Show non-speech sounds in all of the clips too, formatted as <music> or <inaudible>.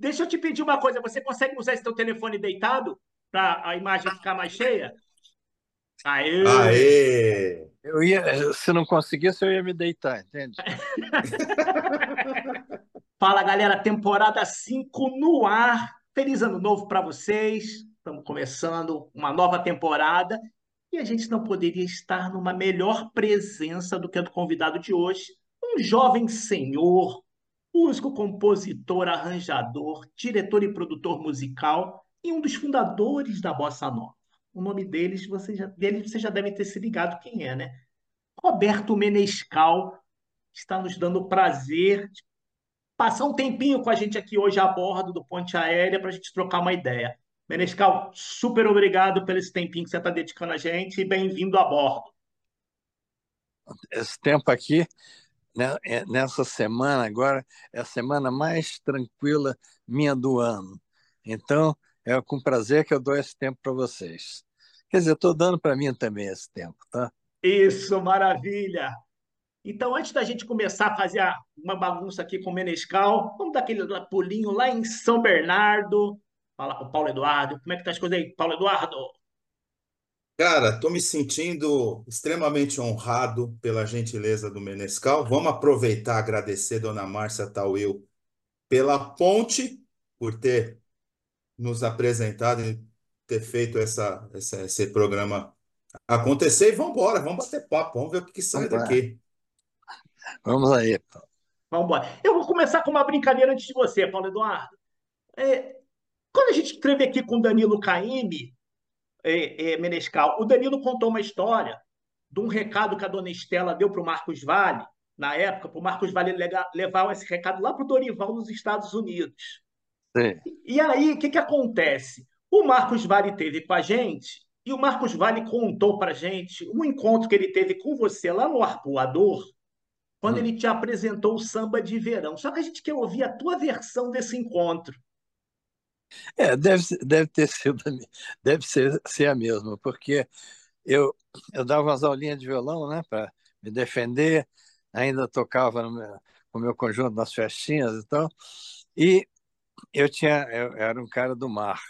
Deixa eu te pedir uma coisa. Você consegue usar esse teu telefone deitado para a imagem ficar mais cheia? Aê! Aê! Eu ia, se não conseguisse, eu ia me deitar, entende? <laughs> Fala, galera, temporada 5 no ar. Feliz ano novo para vocês. Estamos começando uma nova temporada e a gente não poderia estar numa melhor presença do que a do convidado de hoje, um jovem senhor, músico, compositor, arranjador, diretor e produtor musical e um dos fundadores da Bossa Nova. O nome deles, você já, dele você já deve ter se ligado quem é, né? Roberto Menescal está nos dando o prazer de passar um tempinho com a gente aqui hoje a bordo do Ponte Aérea para a gente trocar uma ideia. Menescal, super obrigado pelo esse tempinho que você está dedicando a gente e bem-vindo a bordo. Esse tempo aqui né, é, nessa semana agora é a semana mais tranquila minha do ano. Então, é com prazer que eu dou esse tempo para vocês. Quer dizer, estou dando para mim também esse tempo, tá? Isso, maravilha! Então, antes da gente começar a fazer uma bagunça aqui com o Menescal, vamos dar aquele pulinho lá em São Bernardo. Fala com o Paulo Eduardo. Como é que tá as coisas aí, Paulo Eduardo? Cara, estou me sentindo extremamente honrado pela gentileza do Menescal. Vamos aproveitar e agradecer Dona Márcia Tauil pela ponte, por ter nos apresentado e ter feito essa, essa, esse programa acontecer. E vamos embora, vamos bater papo, vamos ver o que, que sai vamos daqui. Vamos aí. Vamos embora. Eu vou começar com uma brincadeira antes de você, Paulo Eduardo. É, quando a gente escreve aqui com Danilo Caime, é, é, Menescal, o Danilo contou uma história de um recado que a dona Estela deu para o Marcos Vale, na época, para o Marcos Vale levar esse recado lá para o Dorival nos Estados Unidos. Sim. E aí, o que, que acontece? O Marcos Vale teve com a gente e o Marcos Vale contou para a gente um encontro que ele teve com você lá no Arpoador, quando hum. ele te apresentou o samba de verão. Só que a gente quer ouvir a tua versão desse encontro. É, deve, deve ter <laughs> sido, deve ser, ser a mesma, porque eu, eu dava umas aulinhas de violão, né, para me defender, ainda tocava meu, com o meu conjunto nas festinhas e tal, e eu tinha, eu era um cara do mar,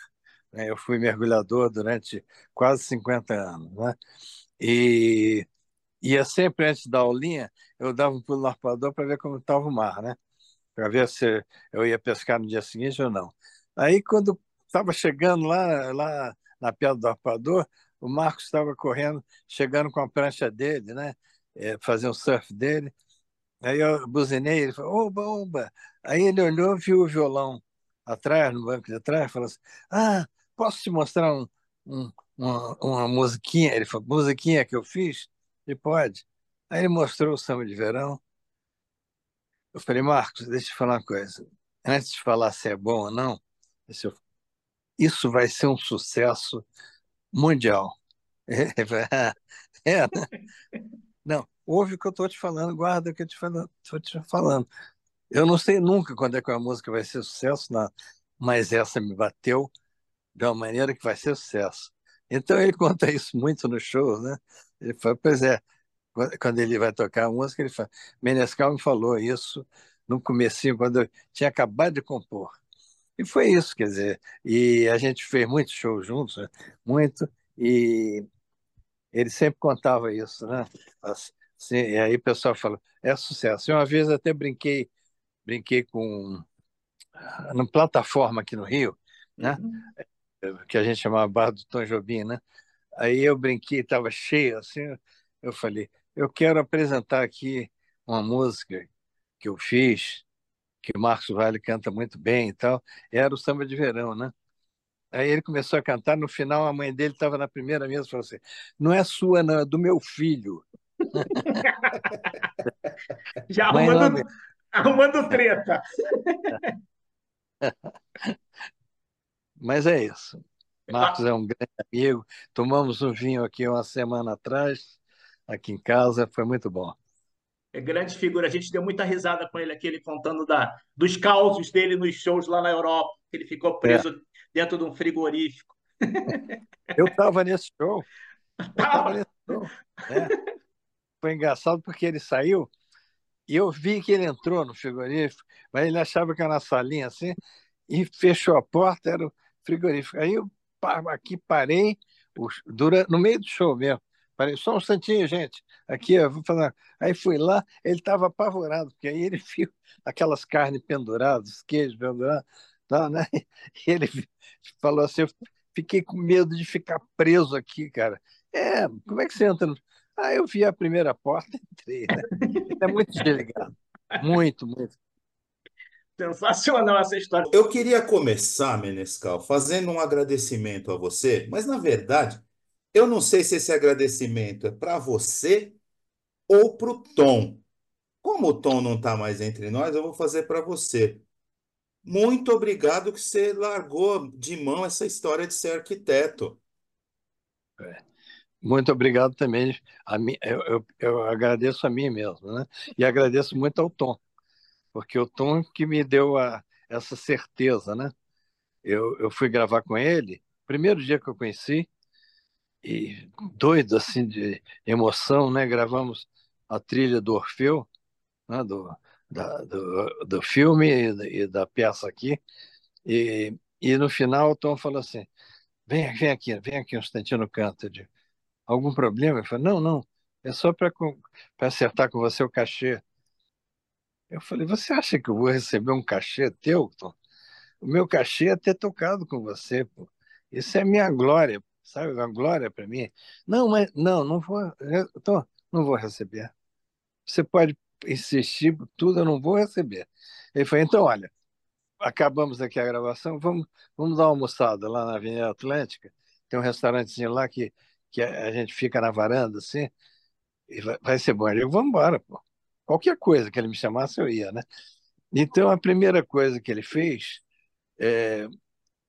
né, eu fui mergulhador durante quase 50 anos, né, e ia sempre antes da aulinha, eu dava um pulo no arpador para ver como estava o mar, né, para ver se eu ia pescar no dia seguinte ou não. Aí, quando estava chegando lá, lá na Pedra do Arpador, o Marcos estava correndo, chegando com a prancha dele, né? É, fazer um surf dele. Aí eu buzinei, ele falou, oba, oba. Aí ele olhou, viu o violão atrás, no banco de trás, falou assim, ah, posso te mostrar um, um, uma, uma musiquinha? Ele falou, musiquinha que eu fiz? Ele pode. Aí ele mostrou o samba de verão. Eu falei, Marcos, deixa eu te falar uma coisa. Antes de falar se é bom ou não, isso vai ser um sucesso mundial. <laughs> É, é? Não, ouve o que eu estou te falando, guarda o que eu estou te falando. Eu não sei nunca quando é que a música vai ser sucesso, não, mas essa me bateu de uma maneira que vai ser sucesso. Então ele conta <laughs> isso muito no show, né? Ele fala, pois é, quando ele vai tocar a música, ele fala, Menescal me falou isso no comecinho, quando eu tinha acabado de compor. E foi isso, quer dizer, e a gente fez muitos shows juntos, né? muito, e ele sempre contava isso, né? Assim, e aí o pessoal fala, é sucesso. E uma vez até brinquei, brinquei com numa plataforma aqui no Rio, né? Uhum. Que a gente chamava Bar do Tom Jobim, né? Aí eu brinquei, estava cheio, assim, eu falei, eu quero apresentar aqui uma música que eu fiz que o Marcos Vale canta muito bem e tal, era o samba de verão, né? Aí ele começou a cantar, no final a mãe dele estava na primeira mesa e falou assim: não é sua, não, é do meu filho. <laughs> Já arrumando, arrumando treta. <laughs> Mas é isso. Marcos é um grande amigo. Tomamos um vinho aqui uma semana atrás, aqui em casa, foi muito bom é grande figura. A gente deu muita risada com ele aqui, ele contando da, dos causos dele nos shows lá na Europa, que ele ficou preso é. dentro de um frigorífico. <laughs> Eu estava nesse show. Tava. Nesse show. É. Foi engraçado porque ele saiu e eu vi que ele entrou no frigorífico, mas ele achava que era na salinha assim, e fechou a porta, era o frigorífico. Aí eu aqui parei, durante, no meio do show mesmo. Parei, só um instantinho, gente. Aqui, eu vou falar. Aí fui lá, ele estava apavorado, porque aí ele <laughs> viu aquelas carnes penduradas, queijos pendurados, tá, né? E ele falou assim: eu fiquei com medo de ficar preso aqui, cara. É, como é que você entra? No... Ah, eu vi a primeira porta e <laughs> entrei, né? É muito desligado. Muito, muito. Sensacional essa história. Eu queria começar, Menescal, fazendo um agradecimento a você, mas na verdade, eu não sei se esse agradecimento é para você ou para o Tom. Como o Tom não está mais entre nós, eu vou fazer para você. Muito obrigado que você largou de mão essa história de ser arquiteto. É. Muito obrigado também. A mim, eu, eu, eu agradeço a mim mesmo, né? E agradeço muito ao Tom porque o Tom que me deu a, essa certeza, né? Eu, eu fui gravar com ele, primeiro dia que eu conheci, e doido assim de emoção, né? Gravamos a trilha do Orfeu, né? do, da, do, do filme e, da peça aqui, e, e no final o Tom falou assim: vem, vem aqui, vem aqui um instantinho no canto. Algum problema? Ele falou: não, não, é só para acertar com você o cachê. Eu falei, você acha que eu vou receber um cachê teu, Tom? O meu cachê é ter tocado com você, pô. Isso é minha glória, sabe? Uma glória para mim. Não, mas não, não vou, Tom, não vou receber. Você pode insistir tudo, eu não vou receber. Ele falou, então, olha, acabamos aqui a gravação, vamos, vamos dar uma almoçada lá na Avenida Atlântica. Tem um restaurantezinho lá que, que a gente fica na varanda, assim, e vai, vai ser bom. Eu digo, vamos embora, pô qualquer coisa que ele me chamasse, eu ia, né? Então, a primeira coisa que ele fez é,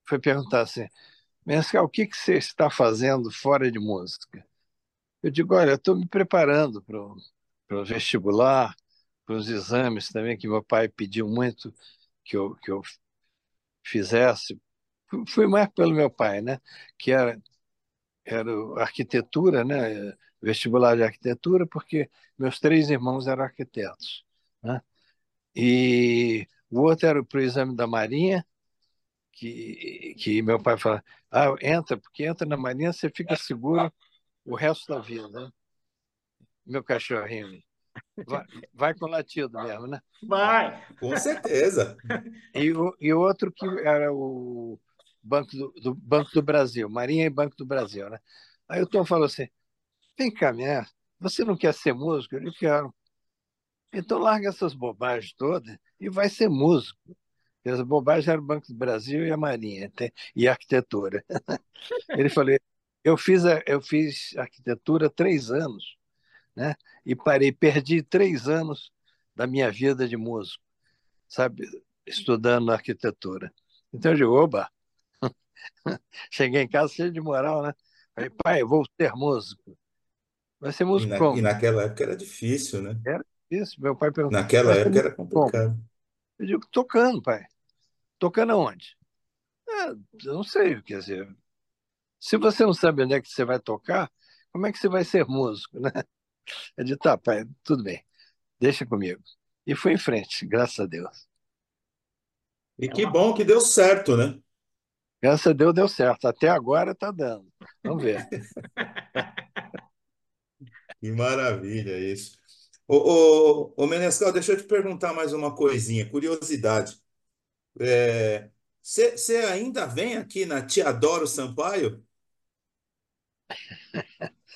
foi perguntar assim, Mescal, o que, que você está fazendo fora de música? Eu digo, olha, estou me preparando para o vestibular, para os exames também, que meu pai pediu muito que eu, que eu fizesse. Fui mais pelo meu pai, né? Que era, era arquitetura, né? vestibular de arquitetura, porque meus três irmãos eram arquitetos. Né? E o outro era para o exame da Marinha, que, que meu pai falava, ah, entra, porque entra na Marinha, você fica seguro o resto da vida. Né? Meu cachorrinho. Vai, vai com latido mesmo, né? Vai! Com certeza. E o e outro que era o Banco do, do, Banco do Brasil, Marinha e Banco do Brasil, né? Aí o Tom falou assim, Vem cá, minha, você não quer ser músico? Eu quero. Então larga essas bobagens todas e vai ser músico. As bobagens eram o Banco do Brasil e a Marinha, e a arquitetura. <laughs> Ele falou, eu fiz, eu fiz arquitetura três anos, né? E parei, perdi três anos da minha vida de músico, sabe? Estudando arquitetura. Então eu digo, oba! <laughs> Cheguei em casa cheio de moral, né? Falei, pai, eu vou ser músico. Vai ser músico E, na- como? e naquela época era difícil, né? Era isso. Meu pai perguntou, Naquela época era músico como? complicado. Eu digo, tocando, pai. Tocando aonde? "É, eu não sei, quer dizer, se você não sabe onde é que você vai tocar, como é que você vai ser músico, né? <laughs> Eu disse, tá, pai, tudo bem, deixa comigo. E fui em frente, graças a Deus. E É que bom que deu certo, né? Graças a Deus deu certo. Até agora tá dando. Vamos ver. <laughs> Que maravilha isso. Ô, ô, ô Menescal, deixa eu te perguntar mais uma coisinha, curiosidade. Você ainda vem aqui na Te Adoro Sampaio?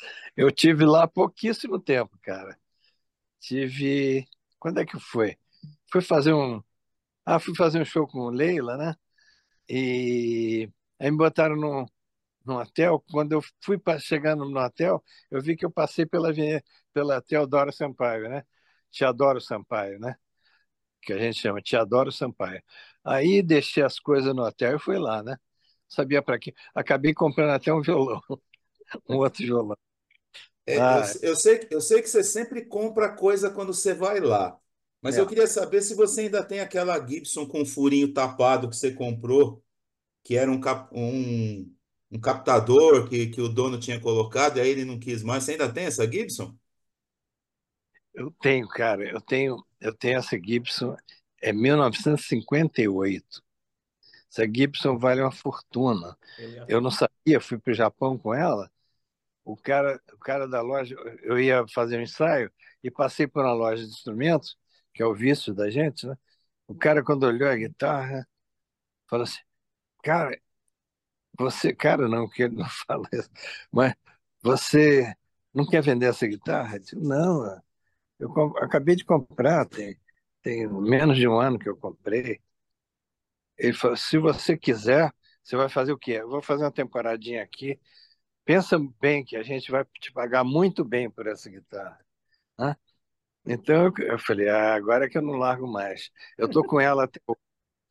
<laughs> Eu tive lá há pouquíssimo tempo, cara. Tive. Quando é que foi? Fui fazer um. Ah, fui fazer um show com Leila, né? E aí me botaram num, num hotel. Quando eu fui pa- chegando no hotel, eu vi que eu passei pela, pela Teodoro Sampaio, né? Te Adoro Sampaio, né? Que a gente chama Te Adoro Sampaio. Aí deixei as coisas no hotel e fui lá, né? Sabia para quê? Acabei comprando até um violão, <laughs> um outro violão. É, eu, Ah, eu sei, eu sei que você sempre compra coisa quando você vai lá, mas eu é. queria saber se você ainda tem aquela Gibson com furinho tapado que você comprou, que era um, cap- um, um captador que, que o dono tinha colocado e aí ele não quis mais. Você ainda tem essa Gibson? Eu tenho, cara, eu tenho, eu tenho essa Gibson, é 1958. Essa Gibson vale uma fortuna. É eu não sabia, fui para o Japão com ela. O cara, o cara da loja, eu ia fazer um ensaio e passei por uma loja de instrumentos, que é o vício da gente, né? O cara, quando olhou a guitarra, falou assim: Cara, você, cara, não, que ele não <laughs> fala isso, mas você não quer vender essa guitarra? Eu disse, não, eu acabei de comprar, tem, tem menos de um ano que eu comprei. Ele falou: se você quiser, você vai fazer o quê? Eu vou fazer uma temporadinha aqui. Pensa bem que a gente vai te pagar muito bem por essa guitarra. Né? Então eu falei: ah, agora é que eu não largo mais. Eu tô com ela até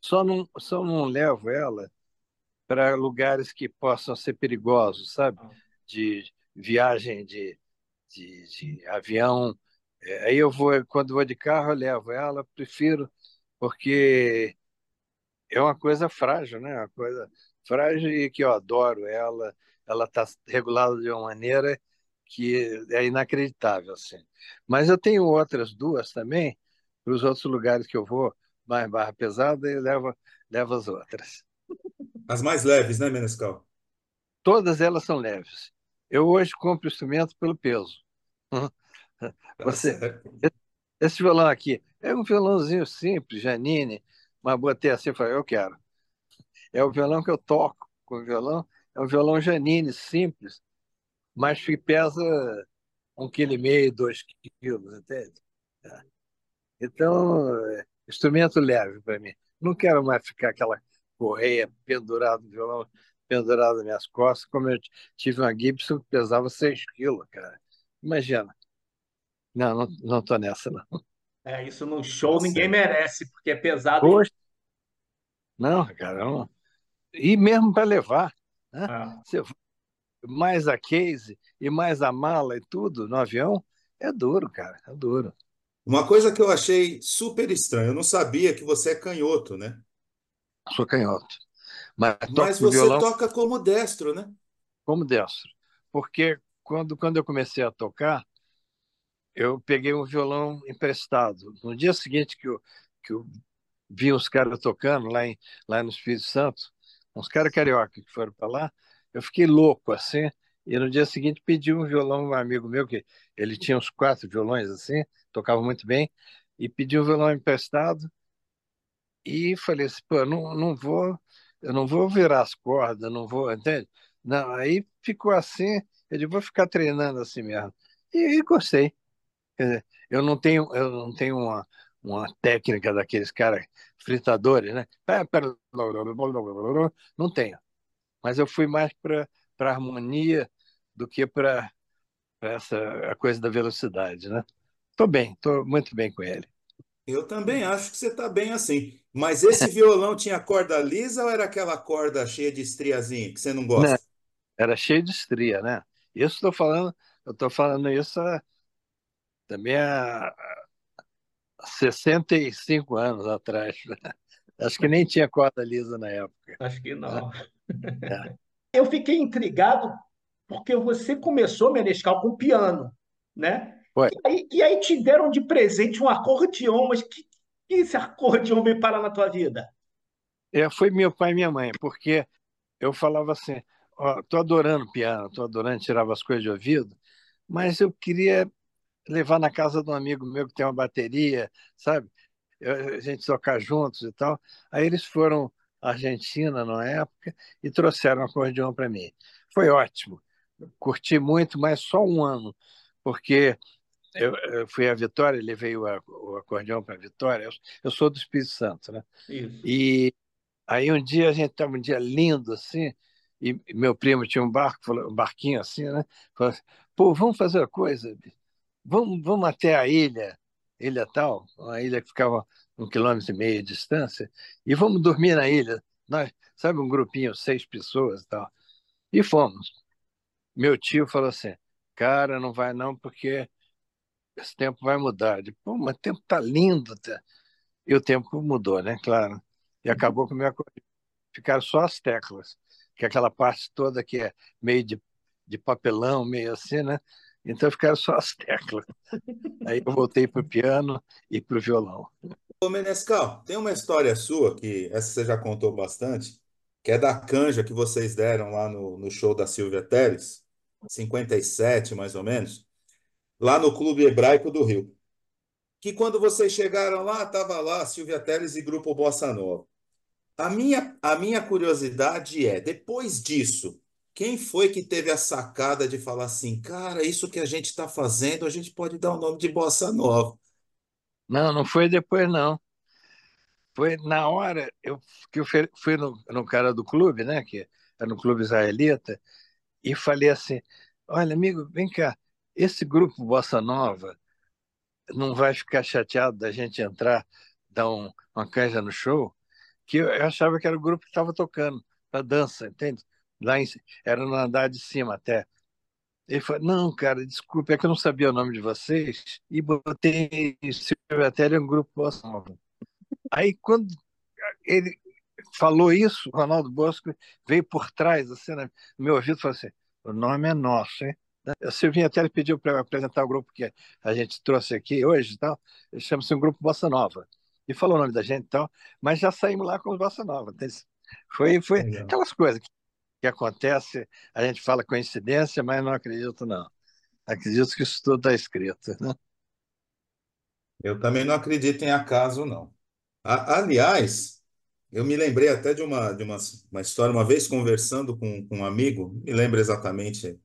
só não, só não levo ela para lugares que possam ser perigosos, sabe? De viagem de, de, de avião. É, aí eu vou, quando vou de carro, eu levo ela, prefiro, porque é uma coisa frágil, né? Uma coisa frágil e que eu adoro ela. Ela está regulada de uma maneira que é inacreditável, assim. Mas eu tenho outras duas também, para os outros lugares que eu vou, mais barra pesada, e levo, levo as outras. As mais leves, né, Menescal? Todas elas são leves. Eu hoje compro instrumento pelo peso. <laughs> Tá Você, esse violão aqui é um violãozinho simples, Janine, mas botei assim e falei, eu quero. É o violão que eu toco com o violão, é um violão Janine, simples, mas que pesa um quilo e meio, dois quilos, entende? É. Então, é, instrumento leve para mim. Não quero mais ficar aquela correia pendurada no violão, pendurada nas minhas costas, como eu tive uma Gibson que pesava 6 quilos, cara. Imagina. Não, não, tô nessa, não. É, isso num show ninguém merece, porque é pesado. Poxa. Não, cara, não. E mesmo para levar. Né? Ah. Você... Mais a case e mais a mala e tudo no avião, é duro, cara, é duro. Uma coisa que eu achei super estranha, eu não sabia que você é canhoto, né? Sou canhoto. Mas, Mas você violão... toca como destro, né? Como destro. Porque quando, quando eu comecei a tocar, eu peguei um violão emprestado. No dia seguinte que eu, que eu vi os caras tocando lá, em, lá no Espírito Santo, uns caras carioca que foram para lá, eu fiquei louco assim. E no dia seguinte pedi um violão um amigo meu, que ele tinha uns quatro violões assim, tocava muito bem, e pedi um violão emprestado. E falei assim, pô, não, não vou, eu não vou virar as cordas, não vou, entende? Não, aí ficou assim, eu disse, vou ficar treinando assim mesmo. E, e gostei. Dizer, eu não tenho, eu não tenho uma, uma técnica daqueles caras fritadores, né? Não tenho. Mas eu fui mais para a harmonia do que para essa a coisa da velocidade, né? Estou bem, estou muito bem com ele. Eu também acho que você está bem assim. Mas esse violão tinha corda lisa ou era aquela corda cheia de estriazinha que você não gosta? Não, era cheio de estria, né? Isso estou falando, eu estou falando isso também há 65 anos atrás. Né? Acho que nem tinha corda lisa na época. Acho que não. É. Eu fiquei intrigado porque você começou, Menescal, com piano, né? Foi. E aí, e aí te deram de presente um acordeon, mas que, que esse acordeon veio parar na tua vida? É, foi meu pai e minha mãe, porque eu falava assim, ó, tô adorando piano, tô adorando, tirava as coisas de ouvido, mas eu queria levar na casa de um amigo meu que tem uma bateria, sabe? Eu, a gente tocar juntos e tal. Aí eles foram à Argentina na época e trouxeram um acordeão para mim. Foi ótimo. Curti muito, mas só um ano, porque eu, eu fui à Vitória, levei o, o acordeão para a Vitória. Eu, eu, sou do Espírito Santo, né? Isso. E aí um dia a gente estava um dia lindo assim, e meu primo tinha um barco, um barquinho assim, né? Falou, assim, pô, vamos fazer uma coisa, vamos, vamos até a ilha, ilha tal, uma ilha que ficava um quilômetro e meio de distância, e vamos dormir na ilha. Nós, sabe, um grupinho, seis pessoas e tal. E fomos. Meu tio falou assim, cara, não vai não, porque esse tempo vai mudar. Eu Pô, mas o tempo tá lindo. Tá? E o tempo mudou, né? Claro. E acabou com o meu Ficaram só as teclas, que é aquela parte toda que é meio de, de papelão, meio assim, né? Então ficaram só as teclas. Aí eu voltei para o piano e para o violão. Ô, Menescal, tem uma história sua, que essa você já contou bastante, que é da canja que vocês deram lá no, no show da Silvia Teles, 57 mais ou menos, lá no Clube Hebraico do Rio. Que quando vocês chegaram lá, estava lá Silvia Teles e Grupo Bossa Nova. A minha, a minha curiosidade é, depois disso, quem foi que teve a sacada de falar assim, cara, isso que a gente está fazendo, a gente pode dar o nome de Bossa Nova? Não, não foi depois, não. Foi na hora eu, que eu fui no, no cara do clube, né, que é no clube israelita, e falei assim: olha, amigo, vem cá, esse grupo Bossa Nova não vai ficar chateado da gente entrar, dar um, uma canja no show? Que eu, eu achava que era o grupo que estava tocando para dança, entende? Lá em, era no andar de cima até. Ele falou, não, cara, desculpa, é que eu não sabia o nome de vocês e botei Silvia um grupo Bossa Nova. Aí, quando ele falou isso, o Ronaldo Bosco veio por trás, assim, no meu ouvido, e falou assim, o nome é nosso, hein? A Silvinha até pediu para apresentar o grupo que a gente trouxe aqui hoje tal, chama-se um grupo Bossa Nova. E falou o nome da gente e tal, mas já saímos lá com os Bossa Nova. Foi, foi aquelas coisas que que acontece, a gente fala coincidência, mas não acredito, não. Acredito que isso tudo está escrito. Né? Eu também não acredito em acaso, não. A, aliás, eu me lembrei até de uma, de uma, uma história, uma vez conversando com, com um amigo, me lembro exatamente,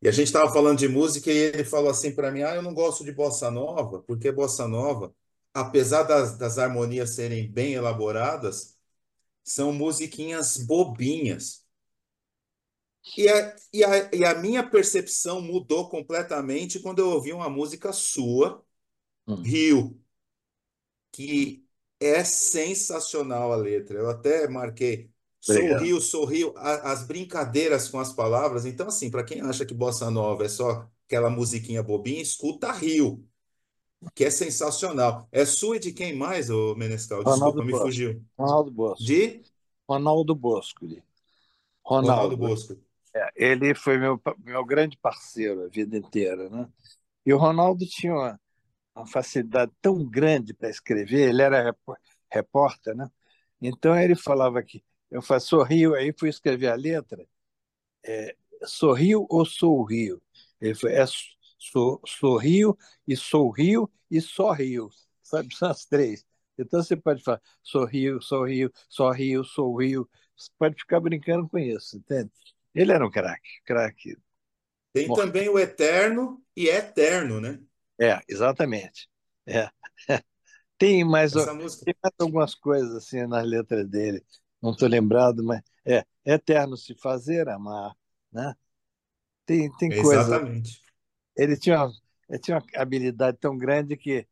e a gente estava falando de música e ele falou assim para mim: Ah, eu não gosto de bossa nova, porque bossa nova, apesar das, das harmonias serem bem elaboradas, são musiquinhas bobinhas. E a, e, a, e a minha percepção mudou completamente quando eu ouvi uma música sua, Hum. Rio, que é sensacional a letra. Eu até marquei. Obrigado. Rio, a- as brincadeiras com as palavras. Então, assim, para quem acha que bossa nova é só aquela musiquinha bobinha, escuta Rio, que é sensacional. É sua e de quem mais, ô Menescal? Ronaldo Desculpa, me Bosco. fugiu. Ronaldo Bosco. De Ronaldo Bosco. Ronaldo Ronaldo. Bosco. É, ele foi meu, meu grande parceiro a vida inteira, né? E o Ronaldo tinha uma, uma facilidade tão grande para escrever, ele era repó- repórter, né? Então ele falava que eu faço sorrio, aí fui escrever a letra, é, sorriu ou sou rio? Ele falou, é sou, sorrio e sou rio e só rio, sabe? São as três. Então você pode falar sorriu, sorriu, sou rio, você pode ficar brincando com isso, entende? Ele era um craque, craque. Tem também o Eterno e Eterno, né? É, exatamente. É. <laughs> Tem mais, Essa música. tem mais algumas coisas assim nas letras dele. Não estou lembrado, mas é eterno se fazer amar, né? Tem, tem coisa. Exatamente. Ele tinha, uma- ele tinha uma habilidade tão grande que,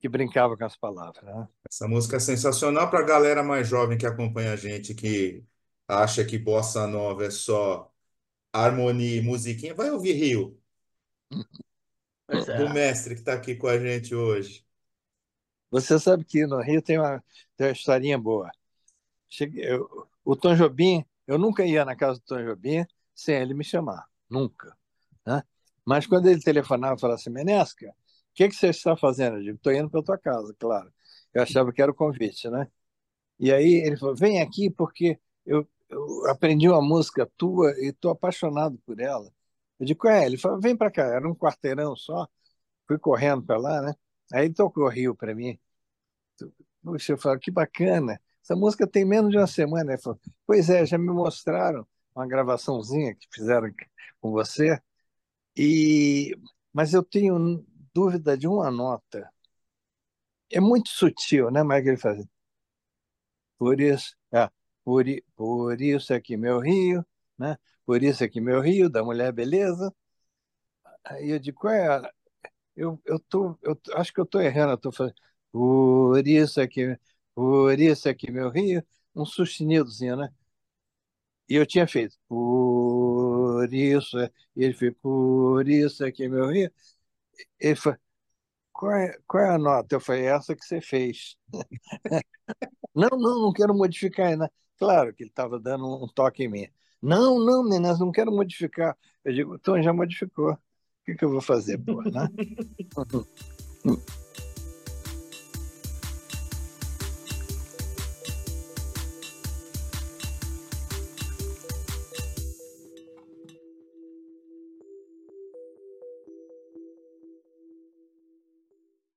que brincava com as palavras, né? Essa música é sensacional para a galera mais jovem que acompanha a gente, que acha que bossa nova é só harmonia e musiquinha. Vai ouvir Rio, é. mestre que está aqui com a gente hoje. Você sabe que no Rio tem uma, tem uma historinha boa. Cheguei, eu- o Tom Jobim, eu nunca ia na casa do Tom Jobim sem ele me chamar, nunca. Né? Mas quando ele telefonava e falava assim, Menesca, o que, que você está fazendo? Eu digo, estou indo para a tua casa, claro. Eu achava que era o convite, né? E aí ele falou, vem aqui porque eu, eu aprendi uma música tua e estou apaixonado por ela. Eu digo, é? Ele falou, vem para cá. Era um quarteirão só. Fui correndo para lá, né? Aí tocou Rio para mim. Puxa, eu falo, que bacana. Essa música tem menos de uma semana. Ele falou, pois é, já me mostraram uma gravaçãozinha que fizeram com você. E mas eu tenho dúvida de uma nota. É muito sutil, né? Mas é ele faz. Por isso, ah, por, por isso é que meu rio, né? Por isso é que meu rio da mulher beleza. Aí eu digo, qual é? Eu, eu tô, eu acho que eu tô errando. Eu tô falando, por isso é que, por isso é que meu rio, um sustenidozinho, né? E eu tinha feito, por isso é, e ele fez, por isso é que meu rio. Ele falou, qual é, qual é a nota? Eu falei, essa que você fez. <laughs> Não, não, não quero modificar ainda. Claro que ele estava dando um toque em mim. Não, não, meninas, não quero modificar. Eu digo, então já modificou. O que, que eu vou fazer, pô, né? <laughs>